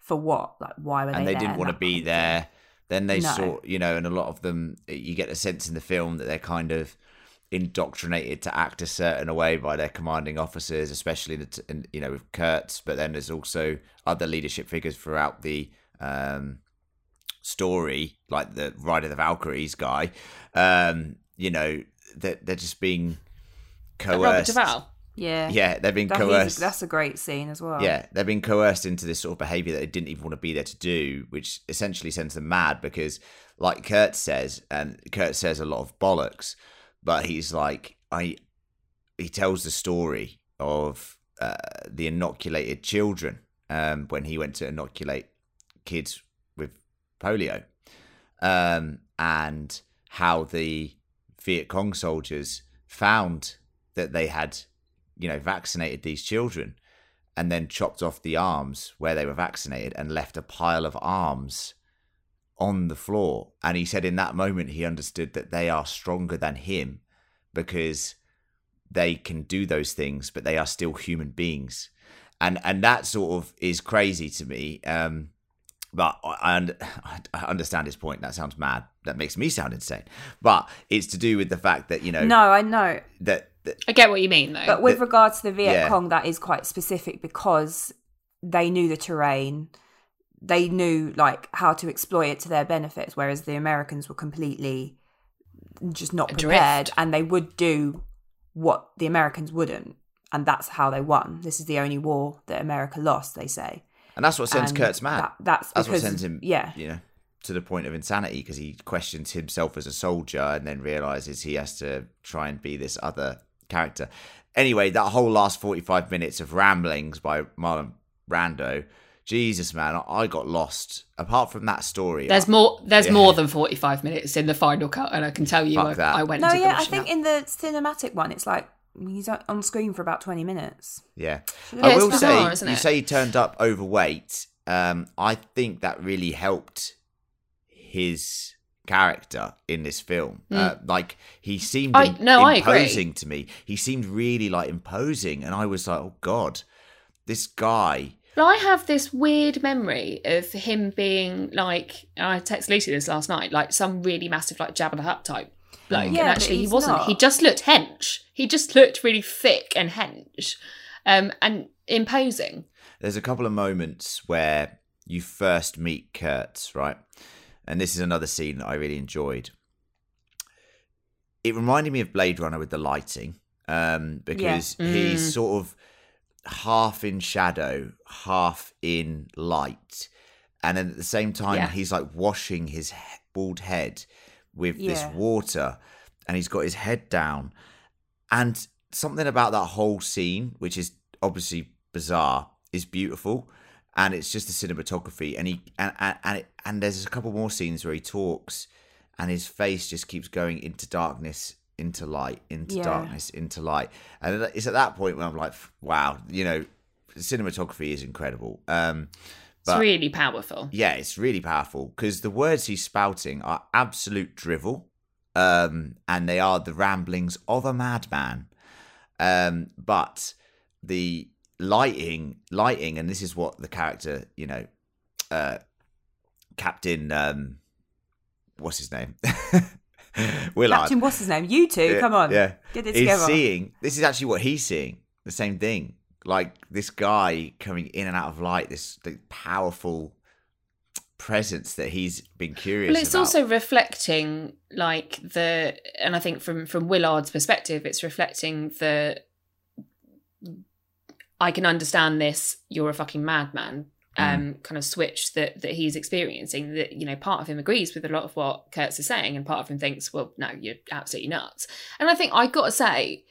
For what? Like, why were they? and they? didn't want to be there. Then they No. saw, you know, and a lot of them, you get the sense in the film that they're kind of indoctrinated to act a certain way by their commanding officers, especially the t- in, you know with Kurtz. But then there's also other leadership figures throughout the um, story, like the Rider of the Valkyries guy. Um, you know that they're just being Robert coerced. Duvall. Yeah, Yeah, they've been That is- coerced. that's a great scene as well. Yeah, they've been coerced into this sort of behavior that they didn't even want to be there to do, which essentially sends them mad because, like Kurtz says, and Kurtz says a lot of bollocks, but he's like, I, he tells the story of uh, the inoculated children um, when he went to inoculate kids with polio, um, and how the Viet Cong soldiers found that they had, you know, vaccinated these children and then chopped off the arms where they were vaccinated and left a pile of arms on the floor. And he said in that moment he understood that they are stronger than him because they can do those things, but they are still human beings. And and that sort of is crazy to me. Um, but I, I I understand his point. That sounds mad. That makes me sound insane. But it's to do with the fact that you know No, I know. that I get what you mean though. But with The- regards to the Viet yeah. Cong, that is quite specific because they knew the terrain. They knew like how to exploit it to their benefits, whereas the Americans were completely just not Adrift. prepared, and they would do what the Americans wouldn't, and that's how they won. This is the only war that America lost, they say. and that's what sends And Kurtz mad. that- that's That's what sends him, yeah. you know, to the point of insanity because he questions himself as a soldier and then realizes he has to try and be this other character. Anyway, that whole last 45 minutes of ramblings by Marlon Brando, Jesus, man, I- I got lost. Apart from that story, there's I- more. There's Yeah. more than forty five minutes in the final cut, and I can tell you, Fuck I, that. I went. No, and did the yeah, I think up. in the cinematic one, it's like he's on on screen for about twenty minutes. Yeah. Yeah, I will bizarre, say, you say he turned up overweight. Um, I think that really helped his character in this film. Uh, like he seemed. I- im- no, I imposing to me. He seemed really like imposing, and I was like, oh god, this guy. But I have this weird memory of him being like I texted Lucy this last night, like some really massive like Jabba the Hutt type bloke. Yeah, and but actually he wasn't. not. He just looked hench. He just looked really thick and hench. Um and imposing. There's a couple of moments where you first meet Kurtz, right? And this is another scene that I really enjoyed. It reminded me of Blade Runner with the lighting, um, because Mm. he's sort of half in shadow, half in light, and then at the same time Yeah. he's like washing his bald head with this water, and he's got his head down, and something about that whole scene, which is obviously bizarre, is beautiful, and it's just the cinematography. And he and and and, it, and there's a couple more scenes where he talks, and his face just keeps going into darkness, into light, into Yeah. darkness, into light, and it's at that point when I'm like, wow, you know, cinematography is incredible. Um, It's really powerful. yeah, it's really powerful because the words he's spouting are absolute drivel, um, and they are the ramblings of a madman. Um, but the lighting, lighting, and this is what the character, you know, uh, Captain, um, what's his name? Willard. Captain, what's his name? You two, Yeah, come on, Yeah. get it He's together. seeing, this is actually what he's seeing. The same thing. Like this guy coming in and out of light, this, this powerful presence that he's been curious Well, it's about. also reflecting like the, and I think from from Willard's perspective, it's reflecting the. I can understand this. You're a fucking madman. Um, kind of switch that that he's experiencing. That you know, part of him agrees with a lot of what Kurtz is saying, and part of him thinks, "Well, no, you're absolutely nuts." And I think I got to say,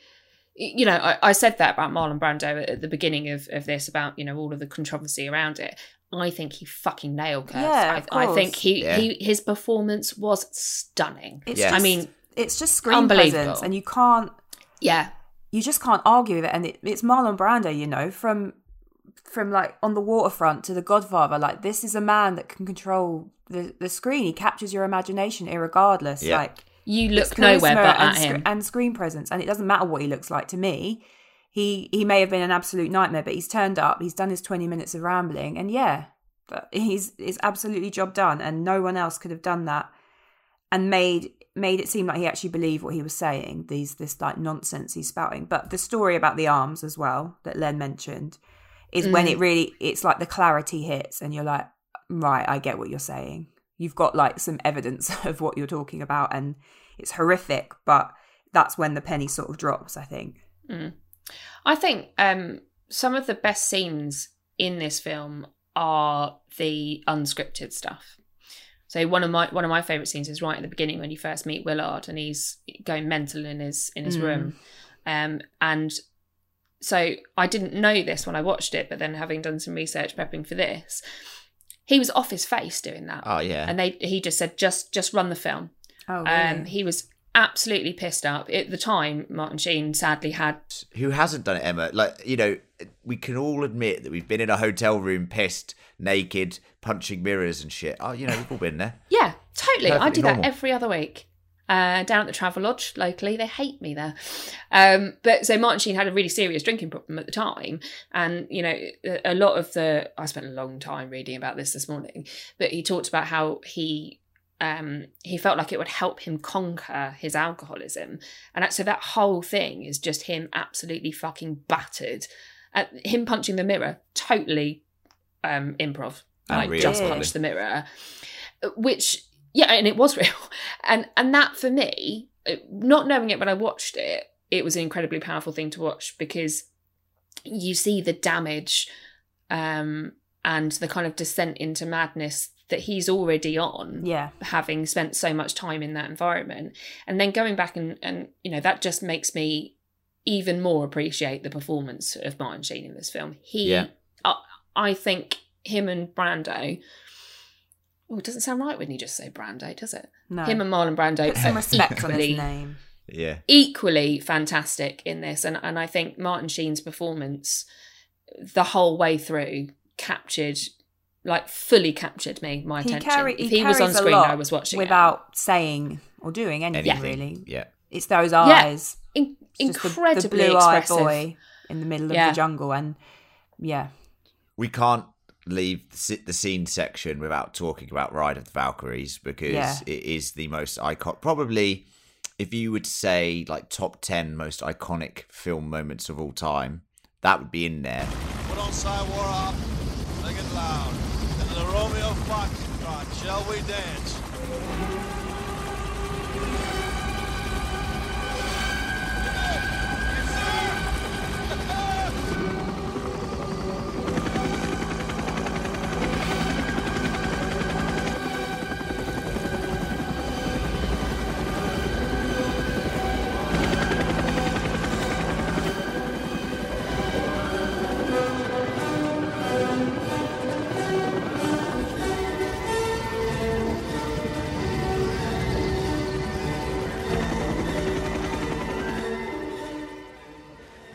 you know, I, I said that about Marlon Brando at the beginning of, of this about you know all of the controversy around it. I think he fucking nailed Kurtz. Yeah, I, I think he, Yeah. he his performance was stunning. It's Yeah. I mean, it's just screen unbelievable. presence, and you can't yeah, you just can't argue with it. And it, it's Marlon Brando, you know, from from like on the waterfront to The Godfather. Like this is a man that can control the the screen. He captures your imagination, irregardless. Yeah. Like you look nowhere but and, at sc- him. and screen presence, and it doesn't matter what he looks like to me. He he may have been an absolute nightmare, but he's turned up. He's done his twenty minutes of rambling, and yeah, but he's it's absolutely job done, and no one else could have done that and made made it seem like he actually believed what he was saying. These this like nonsense he's spouting, but the story about the arms as well that Len mentioned is when Mm. it really it's like the clarity hits, and you're like, right, I get what you're saying. You've got like some evidence of what you're talking about, and it's horrific, but that's when the penny sort of drops. I think. I think um, some of the best scenes in this film are the unscripted stuff. So one of my one of my favorite scenes is right at the beginning when you first meet Willard and he's going mental in his in his Mm. room, um, and so I didn't know this when I watched it, but then having done some research prepping for this, he was off his face doing that, oh, yeah. and they he just said just just run the film. Oh, Um, he was absolutely pissed up at the time. Martin Sheen sadly had Who hasn't done it, Emma? Like, you know, we can all admit that we've been in a hotel room pissed, naked, punching mirrors and shit. Oh, you know, we've all been there. Yeah, totally. I Perfectly do that every other week. Uh, down at the Travelodge locally, they hate me there. Um, but so Martin Sheen had a really serious drinking problem at the time, and you know, a, a lot of the I spent a long time reading about this this morning. But he talked about how he um, he felt like it would help him conquer his alcoholism, and that, so that whole thing is just him absolutely fucking battered. Uh, him punching the mirror, totally um, improv. Like Unreal, just probably. punch the mirror, which yeah, and it was real, and and that for me, uh, not knowing it when I watched it, it was an incredibly powerful thing to watch because you see the damage um, and the kind of descent into madness that he's already on yeah, having spent so much time in that environment and then going back and and you know that just makes me even more appreciate the performance of Martin Sheen in this film he Yeah. I, I think him and Brando oh it doesn't sound right when you just say Brando does it no. him and Marlon Brando Put some are respect on equally, his name. Yeah. equally fantastic in this and and I think Martin Sheen's performance the whole way through captured like fully captured me my He, attention carry, if he, he was on screen I was watching it. without saying or doing anything. Anything. Really, Yeah. it's those eyes. In- It's just the- incredibly the, blue-eyed expressive. boy in the middle of Yeah. the jungle, and yeah, We can't leave the scene section without talking about Ride of the Valkyries because Yeah. it is the most iconic. Probably, if you would say like top 10 most iconic film moments of all time, that would be in there. Put on psy war op, make it loud. And the Romeo Foxtrot, shall we dance?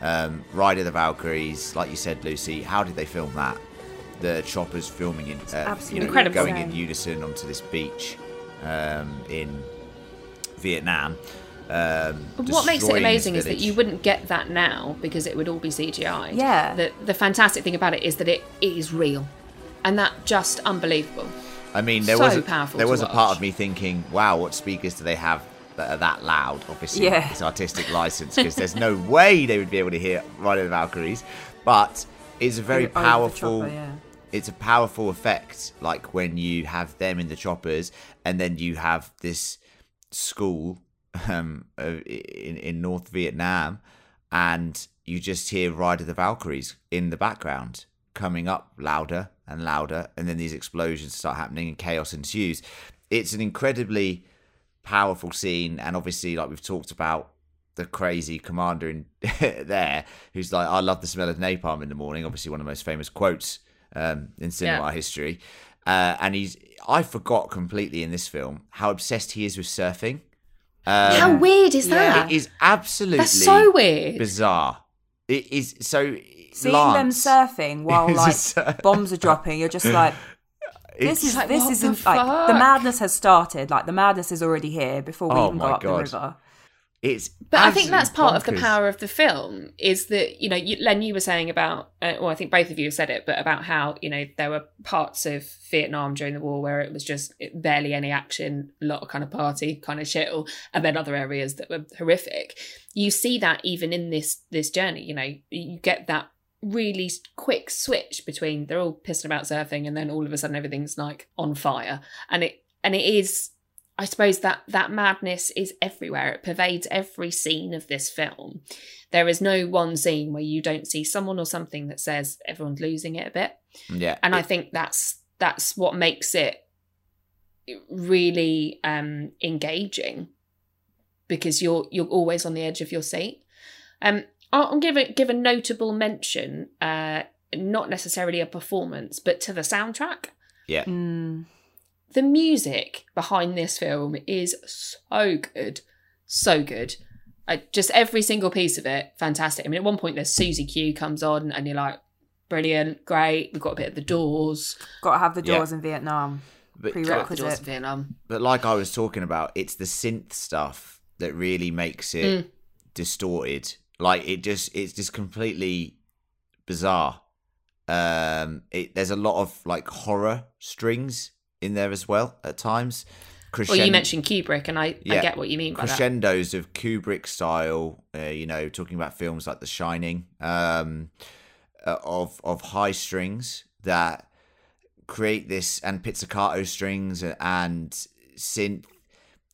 Um, Ride of the Valkyries, like you said, Lucy, how did they film that? The choppers filming in, uh, you know, Incredible. going in unison onto this beach um, in Vietnam. Um, But what makes it destroying this amazing is that you wouldn't get that now because it would all be CGI. Yeah. The the fantastic thing about it is that it is real, and that just unbelievable. I mean, there So was a, powerful there to was a part of me thinking, "Wow, what speakers do they have that are that loud?" Obviously, Yeah. it's artistic license because there's no way they would be able to hear Ride of the Valkyries. But it's a very the powerful. chopper, yeah. It's a powerful effect, like when you have them in the choppers, and then you have this school um, in in North Vietnam, and you just hear Ride of the Valkyries in the background coming up louder and louder, and then these explosions start happening and chaos ensues. It's an incredibly powerful scene, and obviously, like we've talked about, the crazy commander in there who's like, "I love the smell of napalm in the morning." Obviously, one of the most famous quotes um, in cinema Yeah. history. Uh, and he's, I forgot completely in this film how obsessed he is with surfing. Um, How weird is Yeah. that? it is absolutely That's so weird. bizarre. It is so. Seeing Lance, them surfing while like so- bombs are dropping, you're just like, it's- this is like, this isn't the like the madness has started. Like the madness is already here before we Oh even my got up God. the river. It's But I think that's part of the power of the film is that you know, you, Len, you were saying about, uh, well, I think both of you have said it, but about how you know there were parts of Vietnam during the war where it was just barely any action, a lot of kind of party, kind of chill, and then other areas that were horrific. You see that even in this this journey. You know, you get that really quick switch between they're all pissing about surfing, and then all of a sudden everything's like on fire, and it and it is I suppose that that madness is everywhere. It pervades every scene of this film. There is no one scene where you don't see someone or something that says everyone's losing it a bit. Yeah, And I think that's that's what makes it really um engaging because you're you're always on the edge of your seat. Um I'll I'll give a give a notable mention, uh not necessarily a performance, but to the soundtrack yeah, Mm. the music behind this film is so good so good I, just every single piece of it fantastic i mean at one point there's susie q comes on and you're like brilliant great we've got a bit of the doors Got to have the Yeah. doors in Vietnam. but got the Prerequisite. doors of vietnam but like I was talking about, it's the synth stuff that really makes it Mm. distorted. Like it just, it's just completely bizarre. Um, it, there's a lot of like horror strings in there as well at times. well you mentioned kubrick and i, I get what you mean by that crescendos of Kubrick style. Uh, you know, talking about films like The Shining, um, uh, of of high strings that create this and pizzicato strings and synth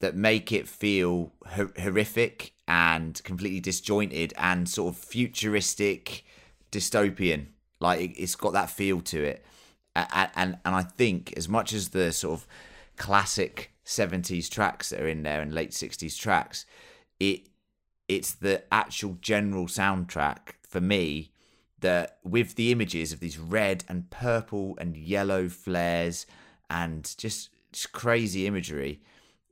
that make it feel hor- horrific and completely disjointed and sort of futuristic dystopian. Like it, it's got that feel to it. A- a- and and I think as much as the sort of classic 70s tracks that are in there and late 60s tracks it it's the actual general soundtrack for me that with the images of these red and purple and yellow flares and just, just crazy imagery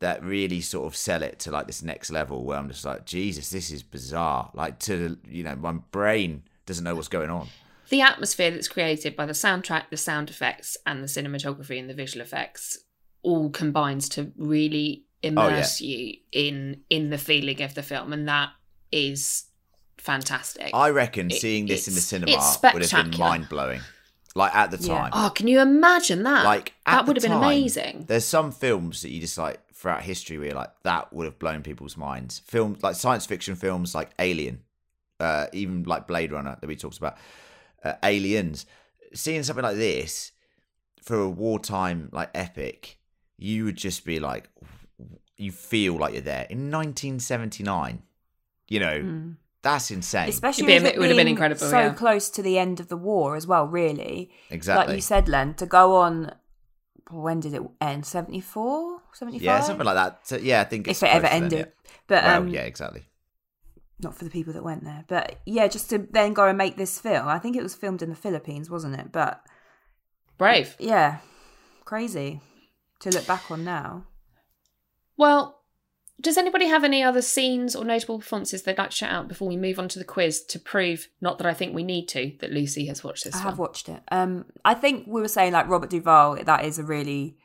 that really sort of sell it to like this next level where I'm just like Jesus this is bizarre like to you know my brain doesn't know what's going on the atmosphere that's created by the soundtrack, the sound effects, and the cinematography and the visual effects all combines to really oh, immerse you in in the feeling of the film, and that is fantastic. I reckon It- seeing this in the cinema would have been mind blowing like at the Yeah. time oh, can you imagine that? like at that would have been amazing. There's some films that you just like throughout history where you're like that would have blown people's minds. Films like science fiction films like Alien, uh, even like Blade Runner that we talked about, uh, Aliens. Seeing something like this for a wartime like epic, you would just be like, you feel like you're there in 1979. You know, Mm. that's insane. Especially It'd it, it would have been incredible, So yeah. close to the end of the war as well. Really, exactly. like you said, Len, to go on. When did it end? 74? 75? yeah, something like that. So, yeah, I think it's If it ever close to then, ended. yeah. But Well, um, yeah, exactly. not for the people that went there. But yeah, just to then go and make this film. I think it was filmed in the Philippines, wasn't it? But Brave. yeah, crazy to look back on now. Well, does anybody have any other scenes or notable performances they'd like to shout out before we move on to the quiz to prove, not that I think we need to, that Lucy has watched this I film? have watched it. Um, I think we were saying like Robert Duvall. That is a really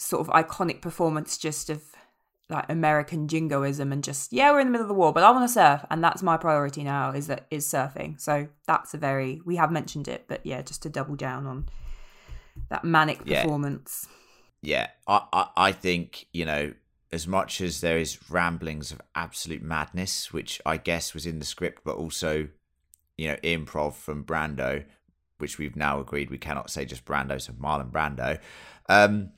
sort of iconic performance, just of like American jingoism and just yeah, we're in the middle of the war, but I want to surf, and that's my priority now. Is that is surfing. So that's a very we have mentioned it, but yeah, just to double down on that manic Yeah. performance. yeah, I, I I think you know as much as there is ramblings of absolute madness, which I guess was in the script, but also you know improv from Brando, which we've now agreed we cannot say just Brando, so Marlon Brando. Um,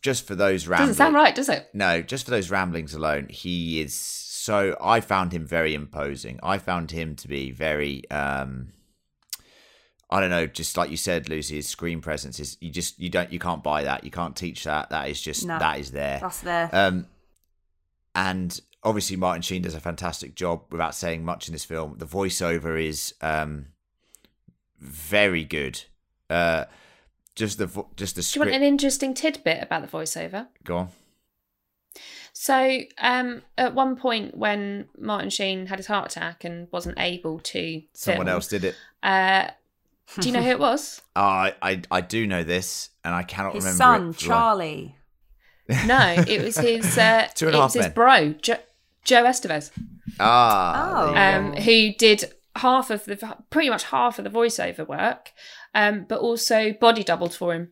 just for those ramblings, Doesn't sound right, does it? no, just for those ramblings alone, he is so. I found him very imposing. I found him to be very. um I don't know, just like you said, Lucy, his screen presence is you just you don't you can't buy that. You can't teach that. That is just No. that is there. That's there. Um, and obviously Martin Sheen does a fantastic job without saying much in this film. The voiceover is um very good. Uh, just the vo- just the Do you want an interesting tidbit about the voiceover? Go on. So, um, at one point when Martin Sheen had his heart attack and wasn't able to, Someone film, else did it. Uh, do you know who it was? Oh, I, I I do know this, and I cannot His remember. son, it for the life- Charlie. No, it was his. Uh, Two and a it half was his bro, jo- Joe Estevez, Ah, Oh. um, who did half of the, pretty much half of the voiceover work, um, but also body doubled for him.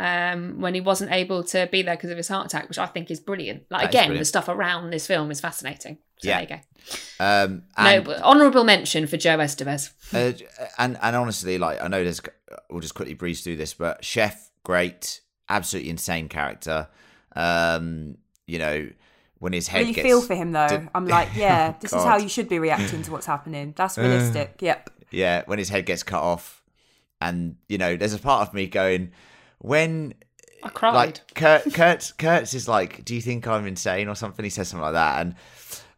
Um, when he wasn't able to be there because of his heart attack, which I think is brilliant. Like That is again, brilliant. the stuff around this film is fascinating. So Yeah. there you um, go. and, no, but honourable mention for Joe Estevez. uh, and and honestly, like I know there's, we'll just quickly breeze through this, but Chef, great, absolutely insane character. Um, you know, when his head Really gets feel for him though. Did- I'm like, yeah, this is how you should be reacting to what's happening. That's realistic. yep. Yeah, when his head gets cut off, and you know, there's a part of me going, when I cried. like Kurt, Kurt, Kurtz is like, "Do you think I'm insane or something?" He says something like that, and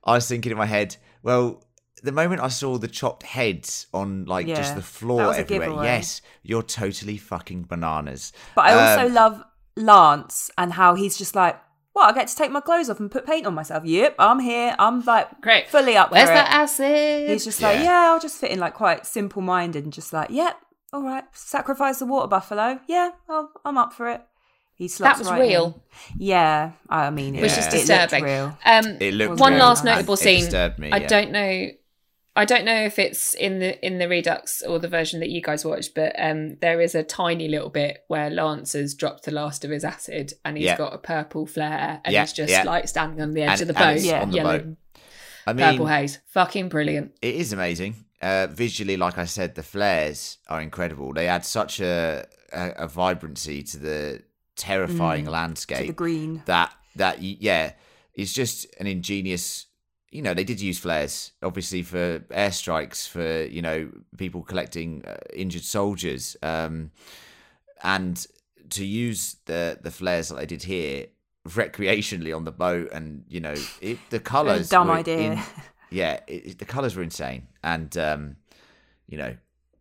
I was thinking in my head, well, the moment I saw the chopped heads on like just the floor everywhere, yes, you're totally fucking bananas. But I also Um, love Lance and how he's just like, well, I get to take my clothes off and put paint on myself. Yep, I'm here. I'm like Great. fully up Where's for that it. acid? He's just like, Yeah. yeah, I'll just fit in like quite simple minded and just like, yep, all right, sacrifice the water buffalo. Yeah, I'll, I'm up for it. He slots that was right real. in. Yeah, I mean, it, which Yeah. is it looked disturbing. real. Um, It looked one very last notable It scene. disturbed me, I yeah. don't know. I don't know if it's in the in the Redux or the version that you guys watched, but um, there is a tiny little bit where Lance has dropped the last of his acid, and he's Yeah. got a purple flare, and Yeah, he's just yeah. like standing on the edge And- of the and boat, Yeah. on the yellow boat. I mean, purple haze, fucking brilliant. it is amazing. Uh, visually, like I said, the flares are incredible. They add such a a, a vibrancy to the terrifying Mm, To landscape. the green. that that yeah it's just an ingenious you know they did use flares obviously for airstrikes for you know people collecting uh, injured soldiers um and to use the the flares that they did here recreationally on the boat and you know it, the colors dumb idea. in- yeah it, it- the colors were insane and um you know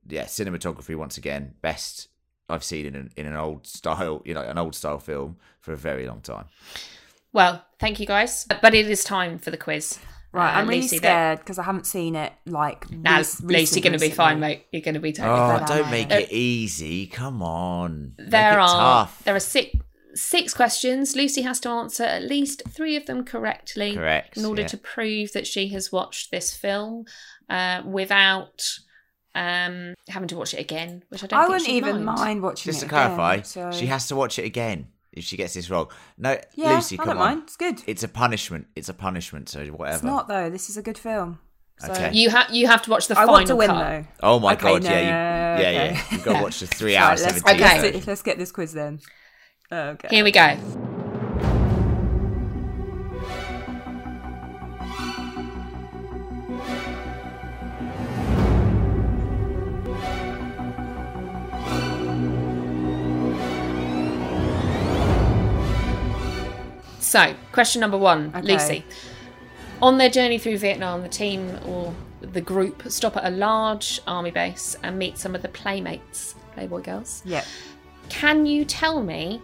yeah cinematography once again best I've seen in an, in an old style, you know, an old style film for a very long time. Well, thank you guys, but it is time for the quiz. Right, Uh, I'm really Lucy, scared because I haven't seen it like. Now, rec- Lucy, recent- you're going to be fine, mate. You're going to be totally Oh, fine. But don't make it easy. Come on. Make there it are tough. there are six six questions. Lucy has to answer at least three of them correctly. Correct, In order yeah. to prove that she has watched this film uh, without um, having to watch it again, which I don't. I think wouldn't she'd even mind. mind, watching Just it to clarify, again, so- she has to watch it again if she gets this wrong. No, Yeah, Lucy, I come don't on. mind. It's good. It's a punishment. It's a punishment. So whatever. It's not though. This is a good film. So Okay. You have you have to watch the I final want to win cut. though. Oh my Okay, god! no, yeah, you, no, no, yeah, okay. yeah. You've got to watch the three Right, hours, let's, seventeen. Okay. let's, let's get this quiz then. Oh, okay. Here we go. So, question number one, Okay. Lucy. On their journey through Vietnam, the team or the group stop at a large army base and meet some of the playmates, Playboy girls. Yeah. Can you tell me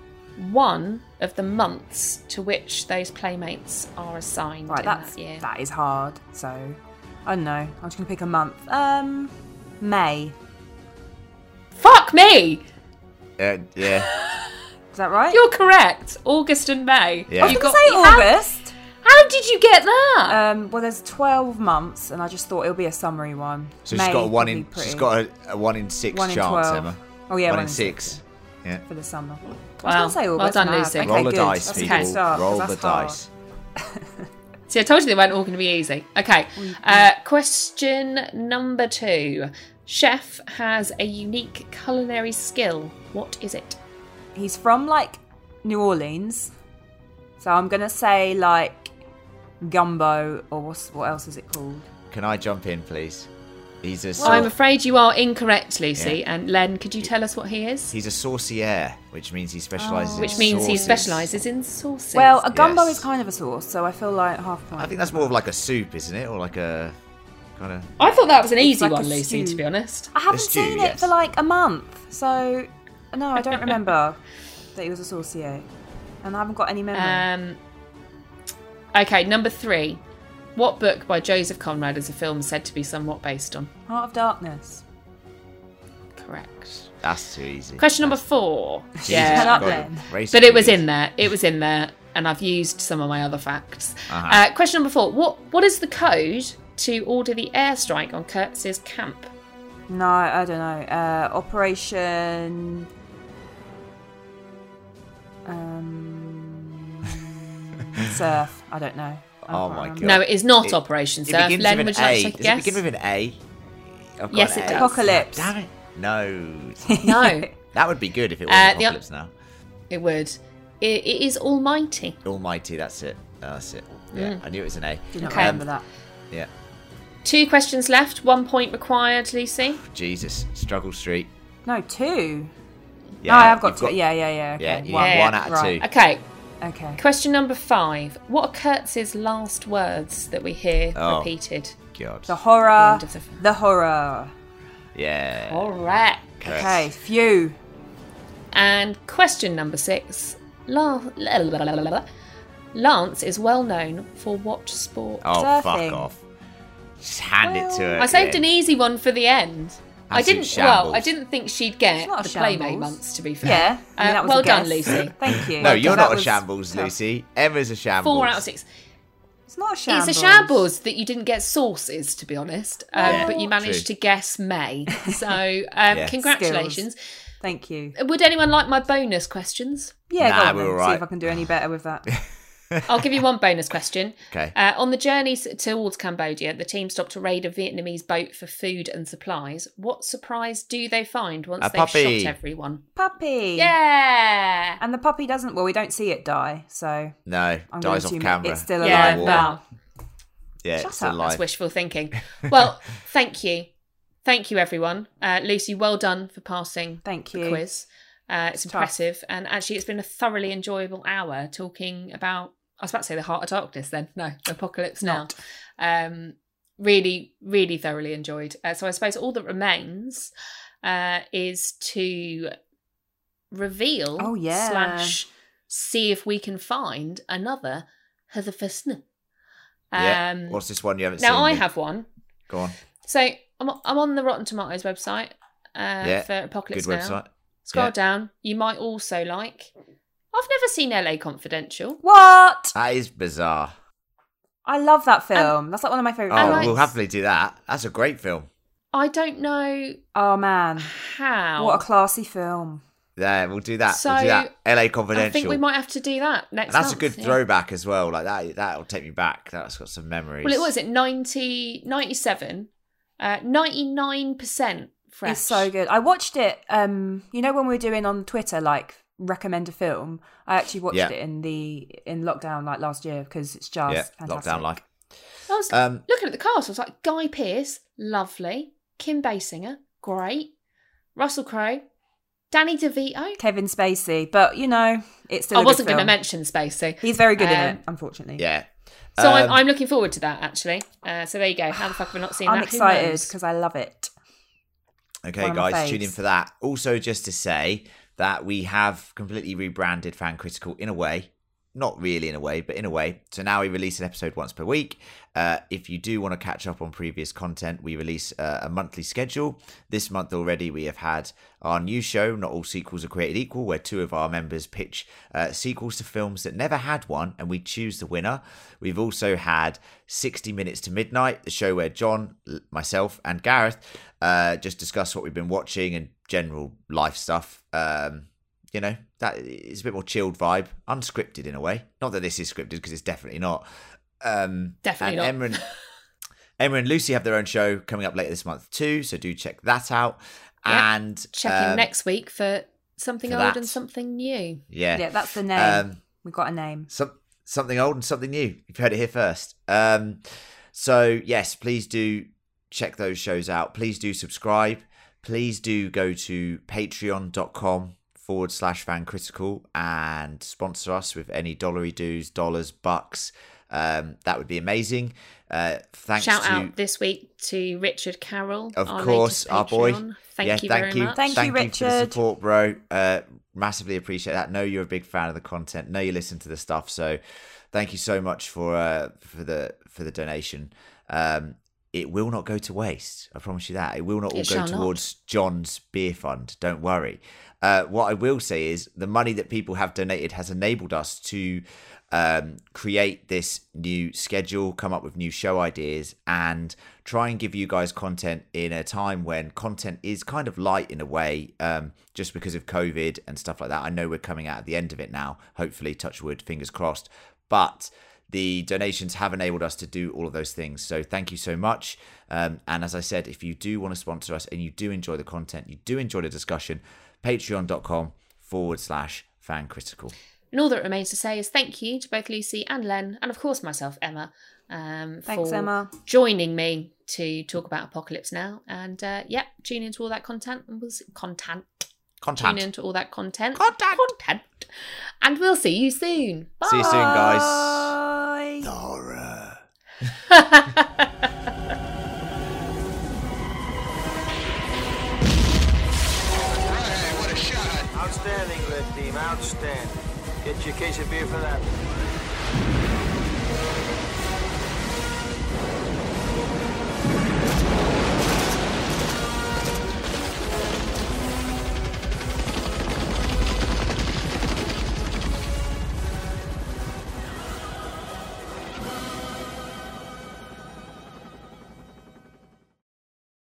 one of the months to which those playmates are assigned Right. in That's that year? that is hard. So I don't know. I'm just gonna pick a month. Um, May. Fuck me! Uh, yeah, Is that right? You're correct. August and May. Yeah. I was You gonna got- say how- August. How, did you get that? Um, well, there's 12 months, and I just thought it'll be a summary one. so May she's got a one in. She's got a, a one in six One chance, 12. Emma. Oh yeah, one, one in in six. Yeah. for the summer. I was Wow. gonna say all, Well done. Lucy. Okay, Roll the good. dice, That's people. good start, 'cause Roll the hard. dice. See, I told you they weren't all going to be easy. Okay. Uh, question number two. Chef has a unique culinary skill. What is it? He's from like New Orleans, so I'm gonna say like gumbo or what's what else is it called? Can I jump in, please? He's a I'm afraid you are incorrect, Lucy. Yeah. And Len, could you tell us what he is? he's a saucier, which means he specialises. in Which means he specialises in sauces. Well, a gumbo Yes. is kind of a sauce, so I feel like half point. I think that's more of like a soup, isn't it, or like a kind of. I thought that was an easy like one, Lucy. stew. To be honest. I haven't stew, seen it yes. for like a month, so no, I don't remember that he was a saucier, and I haven't got any memory. Um, okay, number three. What book by Joseph Conrad is a film said to be somewhat based on? Heart of Darkness. Correct. That's too easy. Question number four. Jesus, Yeah. Up God, then. But it was in there. It was in there, and I've used some of my other facts. Uh-huh. Uh, question number four: What What is the code to order the airstrike on Kurtz's camp? No, I don't know. Uh, Operation. Um, surf. I don't know. I Oh my. Uh-huh. God. No, it is not It- Operation It Surf. begins Len, with would you like A. to take a Does it begin with an A? I've Yes, an it does. Apocalypse. Damn it! No, No, that would be good if it was Uh, the- apocalypse now. it would. It, it is Almighty. Almighty, that's it. Uh, that's it. Yeah, mm. I knew it was an A. Did not Okay. remember that. Yeah. Two questions left. One point required, Lucy. Jesus, struggle street. No, two. Yeah, no, I have got you've two. Yeah, yeah, yeah. Okay. Yeah, one. Yeah, one out of right. two. Okay. Okay. Question number five. What are Kurtz's last words that we hear Oh. repeated? God. The horror. end of the film. The horror. Yeah. Correct. correct. Okay, phew. And question number six. La- Lance is well known for what sport? Oh, Surfing. fuck off. Just hand it to her. I saved an easy one for the end. I didn't. Well, shambles. I didn't think she'd get the a playmate months. To be fair, Yeah. I mean, Uh, that was well a done, guess. Lucy. Thank you. No, you're That not a shambles, tough. Lucy. Emma's a shambles. Four out of six. It's not a shambles. It's a shambles that you didn't get sauces, to be honest, um, Yeah, but you managed true. to guess May. So, um, Yeah. congratulations. Thank you. Would anyone like my bonus questions? Yeah, Nah, go on we're then. all See if I can do any better with that. I'll give you one bonus question. Okay. Uh, on the journey towards Cambodia, the team stopped to raid a Vietnamese boat for food and supplies. What surprise do they find once A they've puppy. shot everyone? Puppy. Yeah. And the puppy doesn't. Well, we don't see it die, so No, I'm dies going off to assume camera. it's still alive. Yeah, Water. well, Yeah, Shut it's up, alive. that's wishful thinking. Well, thank you. Thank you, everyone. Uh, Lucy, well done for passing Thank the you. quiz. Uh, it's It's tough. impressive. And actually, it's been a thoroughly enjoyable hour talking about, I was about to say the Heart of Darkness then. No, Apocalypse Now. Um, really, really thoroughly enjoyed. Uh, so I suppose all that remains uh, is to reveal Oh, yeah. slash see if we can find another Heather Fessner. yeah. Um, What's this one you haven't seen? now I Luke? have one. Go on. So I'm I'm on the Rotten Tomatoes website uh, Yeah, for Apocalypse Good Now. website. Scroll Yeah. down. You might also like. I've never seen LA Confidential. What? That is bizarre. I love that film. That's like one of my Oh, favorite And films. I- we'll happily do that. That's a great film. I don't know Oh man, how. what a classy film. Yeah, we'll do that. we'll So, do that. LA Confidential. I think we might have to do that next. That's a good yeah. throwback as well. Like that, that'll take me back. That's got some memories. Well, it was at 90, 97, uh, 99% fresh. It's so good. I watched it. Um, you know when we were doing on Twitter, like recommend a film. I actually watched Yeah. it in the in lockdown, like last year, because it's just yeah, fantastic. lockdown life. I was Um, looking at the cast. I was like, Guy Pearce, lovely. Kim Basinger, great. Russell Crowe, Danny DeVito. Kevin Spacey, but you know, it's still. I a wasn't going to mention Spacey. He's very good in Um, it, unfortunately. yeah. So I'm, Um, I'm looking forward to that actually. Uh, so there you go. How the fuck have I not seen I'm that? Who excited because I love it. Okay, One of my guys, tune in for that. Also, just to say that we have completely rebranded Fan Critical in a way. Not really in a way, but in a way. So now we release an episode once per week. Uh, if you do want to catch up on previous content, we release uh, a monthly schedule. This month already, we have had our new show, Not All Sequels Are Created Equal, where two of our members pitch uh, sequels to films that never had one, and we choose the winner. We've also had 60 Minutes to Midnight, the show where John, myself, and Gareth uh, just discuss what we've been watching and general life stuff. Um, you know, that is a bit more chilled vibe, unscripted in a way. Not that this is scripted because it's definitely not. Um, Definitely and not. Emma and, Emma and Lucy have their own show coming up later this month too, so do check that out. Yeah, And Check in um, next week for something for old that. and something new. Yeah, Yeah, that's the name. Um, we got a name. some something old and something new. You've heard it here first. Um, so yes, please do check those shows out. Please do subscribe. Please do go to patreon.com forward slash fan critical and sponsor us with any dollary dues, dollars, bucks. Um, that would be amazing. Uh, thanks Shout to out this week to Richard Carroll. of our course, our boy. Thank yeah, you thank very you. much. Thank you, thank you for the Richard. support, bro. Uh, massively appreciate that. Know you're a big fan of the content. Know you listen to the stuff. So, thank you so much for uh, for the for the donation. Um, it will not go to waste. I promise you that. It will not all It go shall not. towards John's beer fund. Don't worry. Uh, what I will say is the money that people have donated has enabled us to um, create this new schedule, come up with new show ideas, and try and give you guys content in a time when content is kind of light in a way, um, just because of COVID and stuff like that. I know we're coming out at the end of it now. Hopefully, touch wood, fingers crossed. But the donations have enabled us to do all of those things. So thank you so much. Um, and as I said, if you do want to sponsor us and you do enjoy the content, you do enjoy the discussion, patreon.com forward slash fan critical. And all that remains to say is thank you to both Lucy and Len, and of course myself, Emma, um, Thanks, for Emma. joining me to talk about Apocalypse Now. And uh, yeah, tune into all that content. And we'll content. Tune Content. into all that content. Content. Content. And we'll see you soon. Bye. See you soon, guys. Bye. Horror. Hey, what a shot! Outstanding, red team. Outstanding. Get your case of beer for that.